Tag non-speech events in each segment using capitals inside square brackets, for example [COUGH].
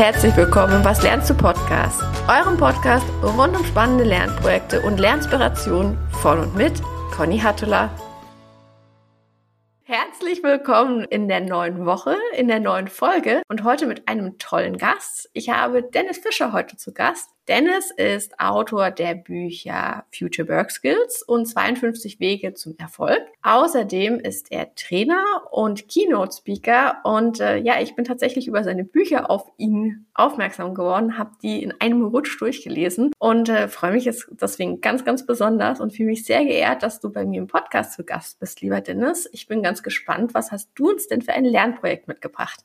herzlich willkommen im Was lernst du Podcast, eurem Podcast rund um spannende Lernprojekte und Lernspirationen von und mit Conny Hattula. Herzlich willkommen in der neuen Woche, in der neuen Folge und heute mit einem tollen Gast. Ich habe Dennis Fischer heute zu Gast. Dennis ist Autor der Bücher Future Work Skills und 52 Wege zum Erfolg. Außerdem ist er Trainer und Keynote Speaker und äh, ja, ich bin tatsächlich über seine Bücher auf ihn aufmerksam geworden, habe die in einem Rutsch durchgelesen und äh, freue mich jetzt deswegen ganz, ganz besonders und fühle mich sehr geehrt, dass du bei mir im Podcast zu Gast bist, lieber Dennis. Ich bin ganz gespannt, was hast du uns denn für ein Lernprojekt mitgebracht?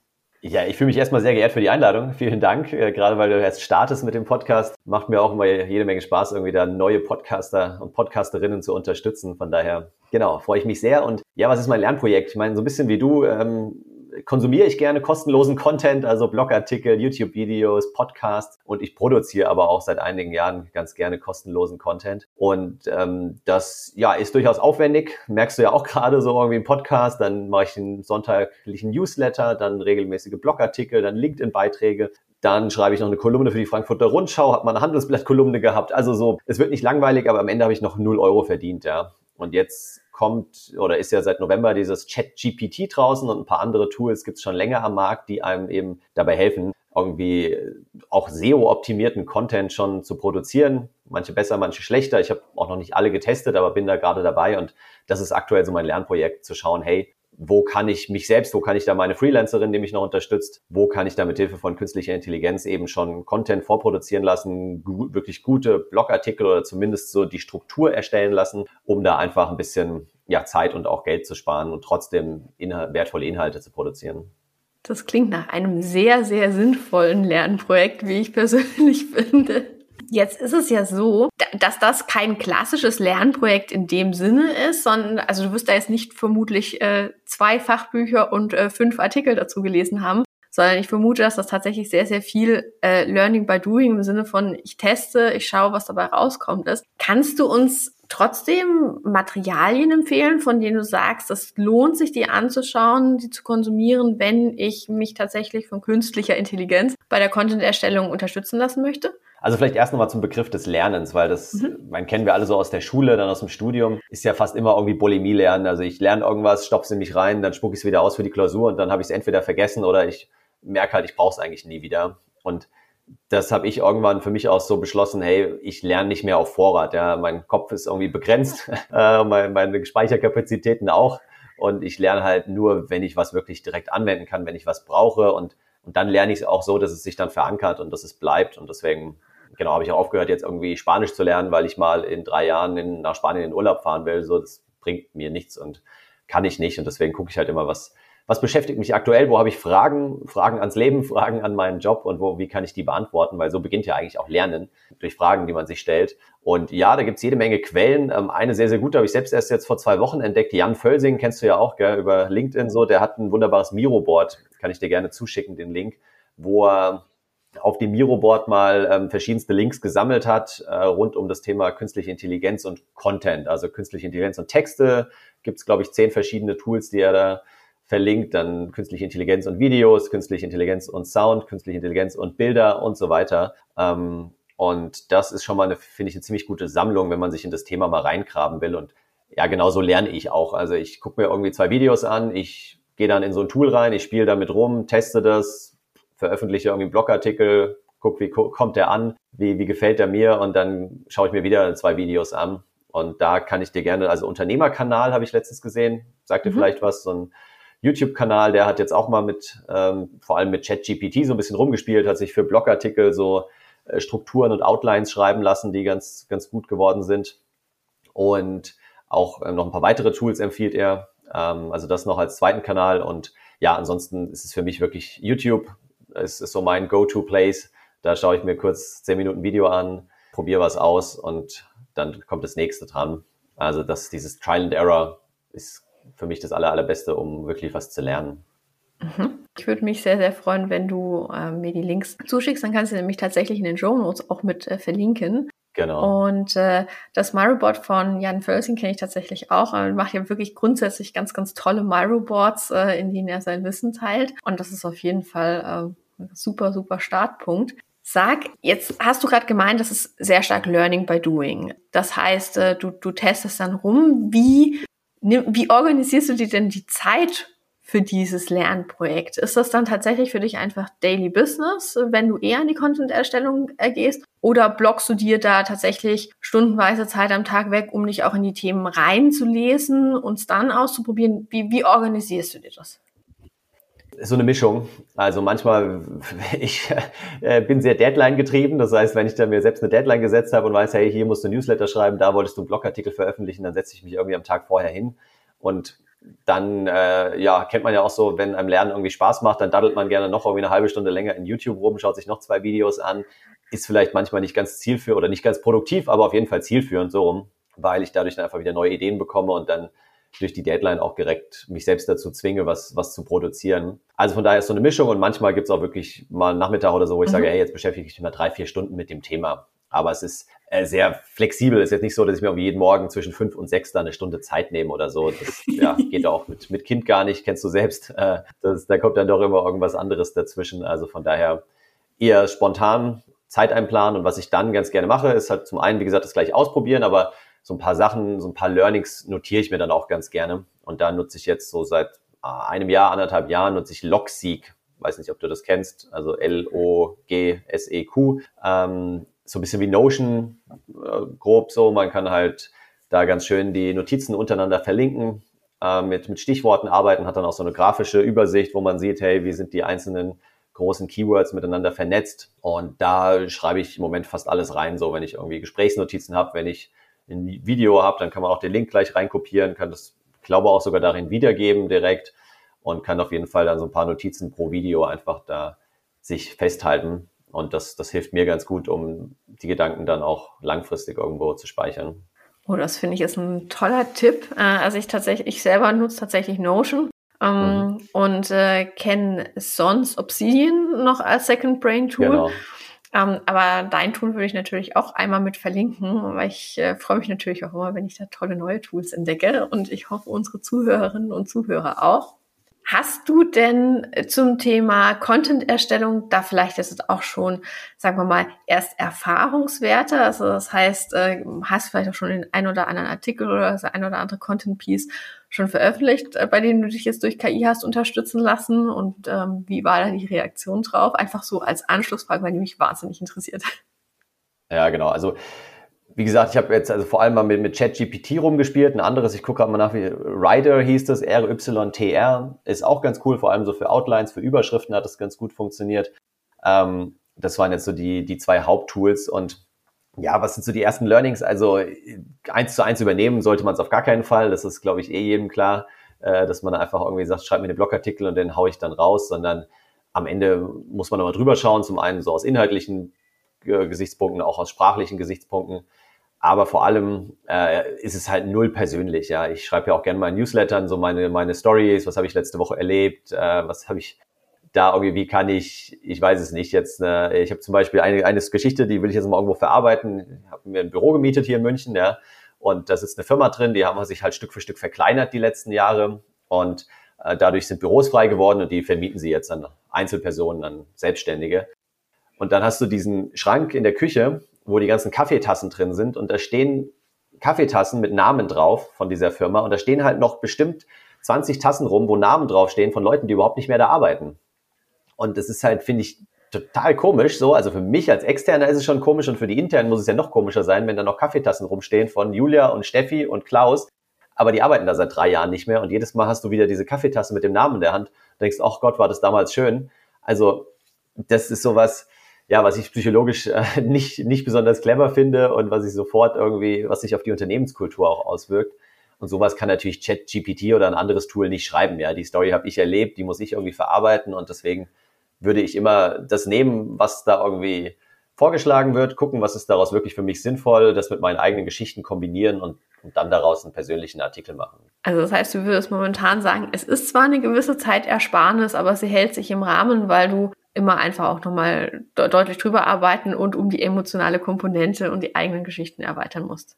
Ja, ich fühle mich erstmal sehr geehrt für die Einladung. Vielen Dank. Äh, gerade weil du jetzt startest mit dem Podcast, macht mir auch immer jede Menge Spaß, irgendwie da neue Podcaster und Podcasterinnen zu unterstützen. Von daher, genau, freue ich mich sehr. Und ja, was ist mein Lernprojekt? Ich meine, so ein bisschen wie du, ähm, konsumiere ich gerne kostenlosen Content, also Blogartikel, YouTube-Videos, Podcasts und ich produziere aber auch seit einigen Jahren ganz gerne kostenlosen Content. Und ähm, das ja ist durchaus aufwendig, merkst du ja auch [LAUGHS] gerade so irgendwie im Podcast, dann mache ich einen sonntaglichen Newsletter, dann regelmäßige Blogartikel, dann LinkedIn-Beiträge, dann schreibe ich noch eine Kolumne für die Frankfurter Rundschau, habe mal eine Handelsblatt-Kolumne gehabt. Also so, es wird nicht langweilig, aber am Ende habe ich noch null Euro verdient, ja. Und jetzt kommt oder ist ja seit November dieses Chat-GPT draußen und ein paar andere Tools gibt es schon länger am Markt, die einem eben dabei helfen, irgendwie auch SEO-optimierten Content schon zu produzieren. Manche besser, manche schlechter. Ich habe auch noch nicht alle getestet, aber bin da gerade dabei und das ist aktuell so mein Lernprojekt, zu schauen, hey, wo kann ich mich selbst, wo kann ich da meine Freelancerin, die mich noch unterstützt, wo kann ich da mit Hilfe von künstlicher Intelligenz eben schon Content vorproduzieren lassen, wirklich gute Blogartikel oder zumindest so die Struktur erstellen lassen, um da einfach ein bisschen ja, Zeit und auch Geld zu sparen und trotzdem inhalt, wertvolle Inhalte zu produzieren. Das klingt nach einem sehr, sehr sinnvollen Lernprojekt, wie ich persönlich [LAUGHS] finde. Jetzt ist es ja so, dass das kein klassisches Lernprojekt in dem Sinne ist, sondern also du wirst da jetzt nicht vermutlich äh, zwei Fachbücher und äh, fünf Artikel dazu gelesen haben, sondern ich vermute, dass das tatsächlich sehr, sehr viel äh, Learning by Doing im Sinne von ich teste, ich schaue, was dabei rauskommt ist. Kannst du uns trotzdem Materialien empfehlen, von denen du sagst, es lohnt sich, die anzuschauen, die zu konsumieren, wenn ich mich tatsächlich von künstlicher Intelligenz bei der Content-Erstellung unterstützen lassen möchte? Also vielleicht erst nochmal zum Begriff des Lernens, weil das, mhm. man kennen wir alle so aus der Schule, dann aus dem Studium, ist ja fast immer irgendwie Bulimie lernen. Also ich lerne irgendwas, stopfe es in mich rein, dann spucke ich es wieder aus für die Klausur und dann habe ich es entweder vergessen oder ich merke halt, ich brauche es eigentlich nie wieder. Und das habe ich irgendwann für mich auch so beschlossen, hey, ich lerne nicht mehr auf Vorrat. Ja, mein Kopf ist irgendwie begrenzt, [LAUGHS] äh, meine, meine Speicherkapazitäten auch. Und ich lerne halt nur, wenn ich was wirklich direkt anwenden kann, wenn ich was brauche. Und, und dann lerne ich es auch so, dass es sich dann verankert und dass es bleibt. Und deswegen genau, habe ich auch aufgehört, jetzt irgendwie Spanisch zu lernen, weil ich mal in drei Jahren in, nach Spanien in Urlaub fahren will. So, das bringt mir nichts und kann ich nicht. Und deswegen gucke ich halt immer, was, was beschäftigt mich aktuell, wo habe ich Fragen, Fragen ans Leben, [LAUGHS] Fragen an meinen Job und wo, wie kann ich die beantworten, weil so beginnt ja eigentlich auch Lernen durch Fragen, die man sich stellt. Und ja, da gibt's jede Menge Quellen. Ähm, eine sehr, sehr gute habe ich selbst erst jetzt vor zwei Wochen entdeckt. Jan Völsing, kennst du ja auch, gell, über LinkedIn so, der hat ein wunderbares Miro-Board, kann ich dir gerne zuschicken, den Link, wo er auf dem Miro-Board mal ähm, verschiedenste Links gesammelt hat äh, rund um das Thema künstliche Intelligenz und Content, also künstliche Intelligenz und Texte. Gibt es, glaube ich, zehn verschiedene Tools, die er da verlinkt. Dann künstliche Intelligenz und Videos, künstliche Intelligenz und Sound, künstliche Intelligenz und Bilder und so weiter. Ähm, und das ist schon mal eine, finde ich, eine ziemlich gute Sammlung, wenn man sich in das Thema mal reingraben will. Und ja, genauso lerne ich auch. Also ich gucke mir irgendwie zwei Videos an, ich gehe dann in so ein Tool rein, ich spiele damit rum, teste das, veröffentliche irgendwie einen Blogartikel, guck, wie kommt der an, wie, wie gefällt der mir und dann schaue ich mir wieder zwei Videos an. Und da kann ich dir gerne, also Unternehmerkanal habe ich letztens gesehen, sagt dir mhm. vielleicht was, so ein YouTube-Kanal, der hat jetzt auch mal mit, ähm, vor allem mit ChatGPT so ein bisschen rumgespielt, hat sich für Blogartikel so äh, Strukturen und Outlines schreiben lassen, die ganz, ganz gut geworden sind. Und auch äh, noch ein paar weitere Tools empfiehlt er. Ähm, also das noch als zweiten Kanal. Und ja, ansonsten ist es für mich wirklich YouTube, ist, ist so mein Go-to-Place. Da schaue ich mir kurz zehn Minuten Video an, probiere was aus und dann kommt das nächste dran. Also das, dieses Trial and Error ist für mich das aller, allerbeste, um wirklich was zu lernen. Mhm. Ich würde mich sehr, sehr freuen, wenn du äh, mir die Links zuschickst. Dann kannst du nämlich tatsächlich in den Show Notes auch mit äh, verlinken. Genau. Und äh, das Myrobot von Jan Völsing kenne ich tatsächlich auch. Er macht ja wirklich grundsätzlich ganz, ganz tolle Myroboards, äh, in denen er sein Wissen teilt. Und das ist auf jeden Fall äh, Super, super Startpunkt. Sag, jetzt hast du gerade gemeint, das ist sehr stark Learning by Doing. Das heißt, äh, du, du testest dann rum. Wie, wie organisierst du dir denn die Zeit für dieses Lernprojekt? Ist das dann tatsächlich für dich einfach Daily Business, wenn du eher an die Content-Erstellung gehst? Oder blockst du dir da tatsächlich stundenweise Zeit am Tag weg, um dich auch in die Themen reinzulesen und es dann auszuprobieren? Wie, wie organisierst du dir das? So eine Mischung. Also manchmal, [LAUGHS] ich äh, bin sehr Deadline getrieben. Das heißt, wenn ich da mir selbst eine Deadline gesetzt habe und weiß, hey, hier musst du Newsletter schreiben, da wolltest du einen Blogartikel veröffentlichen, dann setze ich mich irgendwie am Tag vorher hin. Und dann, äh, ja, kennt man ja auch so, wenn einem Lernen irgendwie Spaß macht, dann daddelt man gerne noch irgendwie eine halbe Stunde länger in YouTube rum, schaut sich noch zwei Videos an. Ist vielleicht manchmal nicht ganz zielführend oder nicht ganz produktiv, aber auf jeden Fall zielführend so rum, weil ich dadurch dann einfach wieder neue Ideen bekomme und dann durch die Deadline auch direkt mich selbst dazu zwinge, was, was zu produzieren. Also von daher ist so eine Mischung und manchmal gibt es auch wirklich mal einen Nachmittag oder so, wo ich mhm. sage, hey, jetzt beschäftige ich mich mal drei, vier Stunden mit dem Thema. Aber es ist äh, sehr flexibel. Es ist jetzt nicht so, dass ich mir jeden Morgen zwischen fünf und sechs da eine Stunde Zeit nehme oder so. Das [LAUGHS] ja, geht auch mit, mit Kind gar nicht, kennst du selbst. Äh, das, da kommt dann doch immer irgendwas anderes dazwischen. Also von daher eher spontan Zeit einplanen. Und was ich dann ganz gerne mache, ist halt zum einen, wie gesagt, das gleich ausprobieren, aber so ein paar Sachen, so ein paar Learnings notiere ich mir dann auch ganz gerne. Und da nutze ich jetzt so seit äh, einem Jahr, anderthalb Jahren, nutze ich Logseek. Weiß nicht, ob du das kennst. Also L-O-G-S-E-Q. Ähm, so ein bisschen wie Notion, äh, grob so. Man kann halt da ganz schön die Notizen untereinander verlinken, äh, mit, mit Stichworten arbeiten, hat dann auch so eine grafische Übersicht, wo man sieht, hey, wie sind die einzelnen großen Keywords miteinander vernetzt. Und da schreibe ich im Moment fast alles rein, so wenn ich irgendwie Gesprächsnotizen habe, wenn ich ein Video habe, dann kann man auch den Link gleich reinkopieren, kann das, glaube auch sogar darin wiedergeben direkt und kann auf jeden Fall dann so ein paar Notizen pro Video einfach da sich festhalten. Und das, das hilft mir ganz gut, um die Gedanken dann auch langfristig irgendwo zu speichern. Oh, das finde ich ist ein toller Tipp. Äh, also ich tatsächlich, ich selber nutze tatsächlich Notion ähm, mhm. und äh, kenne sonst Obsidian noch als Second Brain Tool. Genau. Ähm, aber dein Tool würde ich natürlich auch einmal mit verlinken, weil ich äh, freue mich natürlich auch immer, wenn ich da tolle neue Tools entdecke und ich hoffe, unsere Zuhörerinnen und Zuhörer auch. Hast du denn zum Thema Content-Erstellung da vielleicht ist es auch schon, sagen wir mal, erst Erfahrungswerte? Also das heißt, äh, hast vielleicht auch schon den ein oder anderen Artikel oder das ein oder andere Content-Piece schon veröffentlicht, äh, bei denen du dich jetzt durch KI hast unterstützen lassen? Und ähm, wie war da die Reaktion drauf? Einfach so als Anschlussfrage, weil die mich wahnsinnig interessiert. Ja, genau. Also wie gesagt, ich habe jetzt also vor allem mal mit, mit ChatGPT rumgespielt. Ein anderes, ich gucke gerade mal nach, wie Rider hieß das, R-Y-T-R, ist auch ganz cool, vor allem so für Outlines, für Überschriften hat das ganz gut funktioniert. Ähm, das waren jetzt so die, die zwei Haupttools und ja, was sind so die ersten Learnings? Also eins zu eins übernehmen sollte man es auf gar keinen Fall. Das ist, glaube ich, eh jedem klar, äh, dass man einfach irgendwie sagt, schreib mir den Blogartikel und den haue ich dann raus, sondern am Ende muss man nochmal drüber schauen, zum einen so aus inhaltlichen äh, Gesichtspunkten, auch aus sprachlichen Gesichtspunkten. Aber vor allem äh, ist es halt null persönlich. Ja, ich schreibe ja auch gerne mal Newslettern so meine meine Stories. Was habe ich letzte Woche erlebt? Äh, was habe ich da irgendwie? Wie kann ich? Ich weiß es nicht. Jetzt äh, ich habe zum Beispiel eine eine Geschichte, die will ich jetzt mal irgendwo verarbeiten. Habe mir ein Büro gemietet hier in München. Ja, und da sitzt eine Firma drin. Die haben sich halt Stück für Stück verkleinert die letzten Jahre und äh, dadurch sind Büros frei geworden und die vermieten sie jetzt an Einzelpersonen, an Selbstständige. Und dann hast du diesen Schrank in der Küche wo die ganzen Kaffeetassen drin sind und da stehen Kaffeetassen mit Namen drauf von dieser Firma und da stehen halt noch bestimmt 20 Tassen rum, wo Namen draufstehen von Leuten, die überhaupt nicht mehr da arbeiten. Und das ist halt, finde ich, total komisch so. Also für mich als Externer ist es schon komisch und für die Internen muss es ja noch komischer sein, wenn da noch Kaffeetassen rumstehen von Julia und Steffi und Klaus. Aber die arbeiten da seit drei Jahren nicht mehr und jedes Mal hast du wieder diese Kaffeetasse mit dem Namen in der Hand und denkst, ach Gott, war das damals schön. Also das ist sowas, ja, was ich psychologisch äh, [LAUGHS] nicht, nicht besonders clever finde und was ich sofort irgendwie, was sich auf die Unternehmenskultur auch auswirkt. Und sowas kann natürlich ChatGPT oder ein anderes Tool nicht schreiben. Ja, die Story habe ich erlebt, die muss ich irgendwie verarbeiten und deswegen würde ich immer das nehmen, was da irgendwie vorgeschlagen wird, gucken, was ist daraus wirklich für mich sinnvoll, das mit meinen eigenen Geschichten kombinieren und, und dann daraus einen persönlichen Artikel machen. Also das heißt, du würdest momentan sagen, es ist zwar eine gewisse Zeitersparnis, aber sie hält sich im Rahmen, weil du immer einfach auch nochmal de deutlich drüber arbeiten und um die emotionale Komponente und die eigenen Geschichten erweitern musst.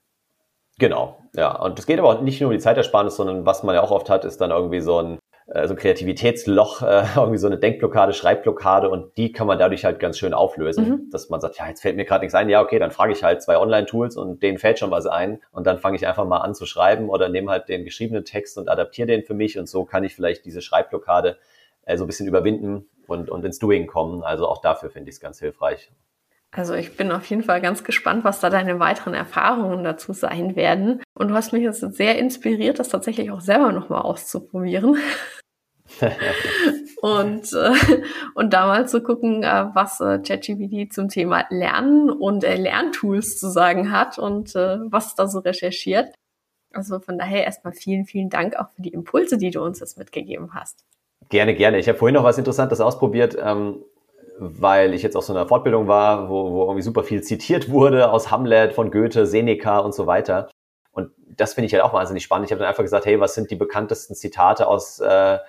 Genau, ja. Und es geht aber auch nicht nur um die Zeitersparnis, sondern was man ja auch oft hat, ist dann irgendwie so ein äh, so ein Kreativitätsloch, äh, [LAUGHS] irgendwie so eine Denkblockade, Schreibblockade und die kann man dadurch halt ganz schön auflösen, mhm. dass man sagt, ja, jetzt fällt mir gerade nichts ein, ja, okay, dann frage ich halt zwei Online-Tools und denen fällt schon was ein und dann fange ich einfach mal an zu schreiben oder nehme halt den geschriebenen Text und adaptiere den für mich und so kann ich vielleicht diese Schreibblockade äh, so ein bisschen überwinden und, und ins Doing kommen. Also auch dafür finde ich es ganz hilfreich. Also ich bin auf jeden Fall ganz gespannt, was da deine weiteren Erfahrungen dazu sein werden. Und du hast mich jetzt sehr inspiriert, das tatsächlich auch selber nochmal auszuprobieren. [LAUGHS] und, äh, und da mal zu gucken, äh, was äh, ChatGPT zum Thema Lernen und äh, Lerntools zu sagen hat und äh, was da so recherchiert. Also von daher erstmal vielen, vielen Dank auch für die Impulse, die du uns jetzt mitgegeben hast. Gerne, gerne. Ich habe vorhin noch was Interessantes ausprobiert. Ähm weil ich jetzt auf so einer Fortbildung war, wo, wo irgendwie super viel zitiert wurde aus Hamlet, von Goethe, Seneca und so weiter. Und das finde ich halt auch wahnsinnig spannend. Ich habe dann einfach gesagt, hey, was sind die bekanntesten Zitate aus äh,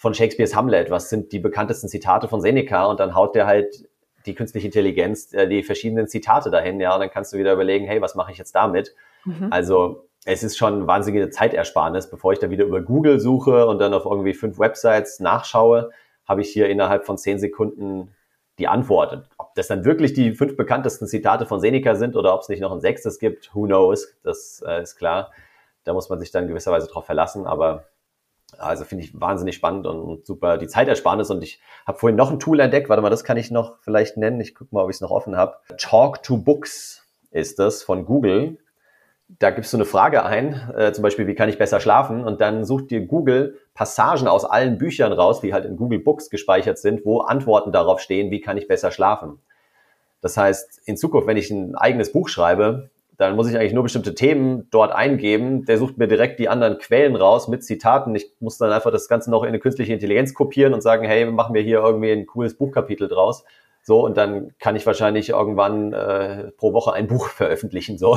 von Shakespeares Hamlet? Was sind die bekanntesten Zitate von Seneca? Und dann haut der halt die künstliche Intelligenz äh, die verschiedenen Zitate dahin, ja, und dann kannst du wieder überlegen, hey, was mache ich jetzt damit? Mhm. Also es ist schon wahnsinnige Zeitersparnis, bevor ich da wieder über Google suche und dann auf irgendwie fünf Websites nachschaue, habe ich hier innerhalb von zehn Sekunden die Antwort. Ob das dann wirklich die fünf bekanntesten Zitate von Seneca sind oder ob es nicht noch ein sechstes gibt, who knows, das äh, ist klar. Da muss man sich dann gewisserweise drauf verlassen, aber also finde ich wahnsinnig spannend und super die Zeitersparnis. Und ich habe vorhin noch ein Tool entdeckt, warte mal, das kann ich noch vielleicht nennen. Ich gucke mal, ob ich es noch offen habe. Talk to Books ist das von Google da gibst du eine Frage ein, äh, zum Beispiel, wie kann ich besser schlafen? Und dann sucht dir Google Passagen aus allen Büchern raus, die halt in Google Books gespeichert sind, wo Antworten darauf stehen, wie kann ich besser schlafen? Das heißt, in Zukunft, wenn ich ein eigenes Buch schreibe, dann muss ich eigentlich nur bestimmte Themen dort eingeben. Der sucht mir direkt die anderen Quellen raus mit Zitaten. Ich muss dann einfach das Ganze noch in eine künstliche Intelligenz kopieren und sagen, hey, machen wir hier irgendwie ein cooles Buchkapitel draus. So, und dann kann ich wahrscheinlich irgendwann äh, pro Woche ein Buch [LAUGHS] veröffentlichen. So,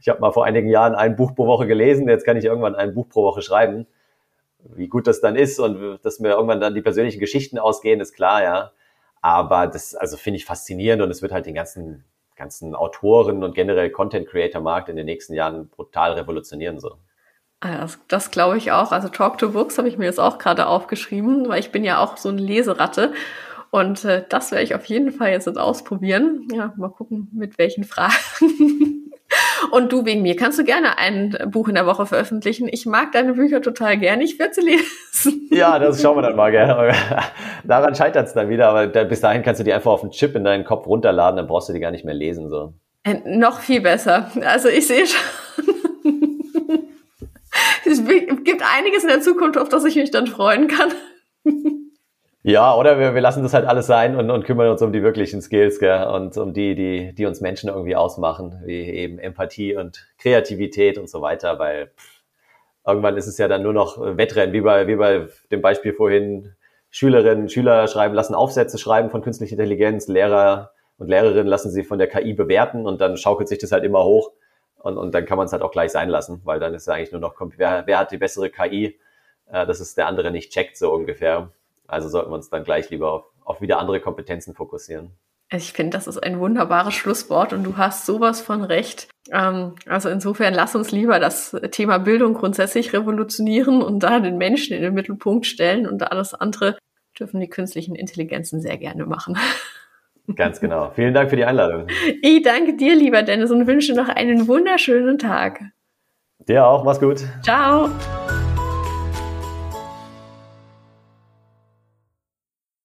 ich habe mal vor einigen Jahren ein Buch pro Woche gelesen, jetzt kann ich irgendwann ein Buch pro Woche schreiben. Wie gut das dann ist und dass mir irgendwann dann die persönlichen Geschichten ausgehen, ist klar, ja. Aber das, also finde ich faszinierend und es wird halt den ganzen, ganzen Autoren und generell Content Creator Markt in den nächsten Jahren brutal revolutionieren, so. Ah das, das glaube ich auch. Also Talk to Books habe ich mir jetzt auch gerade aufgeschrieben, weil ich bin ja auch so eine Leseratte und äh, das werde ich auf jeden Fall jetzt ausprobieren. Ja, mal gucken, mit welchen Fragen. [LAUGHS] Und du wegen mir kannst du gerne ein Buch in der Woche veröffentlichen. Ich mag deine Bücher total gerne. Ich werde sie lesen. Ja, das schauen wir dann mal. Gell? [LAUGHS] Daran scheitert es dann wieder. Aber bis dahin kannst du die einfach auf den Chip in deinen Kopf runterladen. Dann brauchst du die gar nicht mehr lesen. So. Äh, noch viel besser. Also ich sehe schon. es gibt einiges in der Zukunft, auf das ich mich dann freuen kann. Ja, oder wir, wir lassen das halt alles sein und, und kümmern uns um die wirklichen Skills gell? und um die, die, die uns Menschen irgendwie ausmachen, wie eben Empathie und Kreativität und so weiter, weil pff, irgendwann ist es ja dann nur noch Wettrennen, wie bei, wie bei dem Beispiel vorhin, Schülerinnen, Schüler schreiben, lassen Aufsätze schreiben von künstlicher Intelligenz, Lehrer und Lehrerinnen lassen sie von der KI bewerten und dann schaukelt sich das halt immer hoch und, und dann kann man es halt auch gleich sein lassen, weil dann ist es eigentlich nur noch, wer, wer hat die bessere KI, äh, dass es der andere nicht checkt, so ungefähr. Also sollten wir uns dann gleich lieber auf, auf wieder andere Kompetenzen fokussieren. Ich finde, das ist ein wunderbares Schlusswort und du hast sowas von recht. Ähm, also insofern lass uns lieber das Thema Bildung grundsätzlich revolutionieren und da den Menschen in den Mittelpunkt stellen und alles andere dürfen die künstlichen Intelligenzen sehr gerne machen. [LAUGHS] Ganz genau. Vielen Dank für die Einladung. Ich danke dir, lieber Dennis, und wünsche noch einen wunderschönen Tag. Dir auch. Mach's gut. Ciao.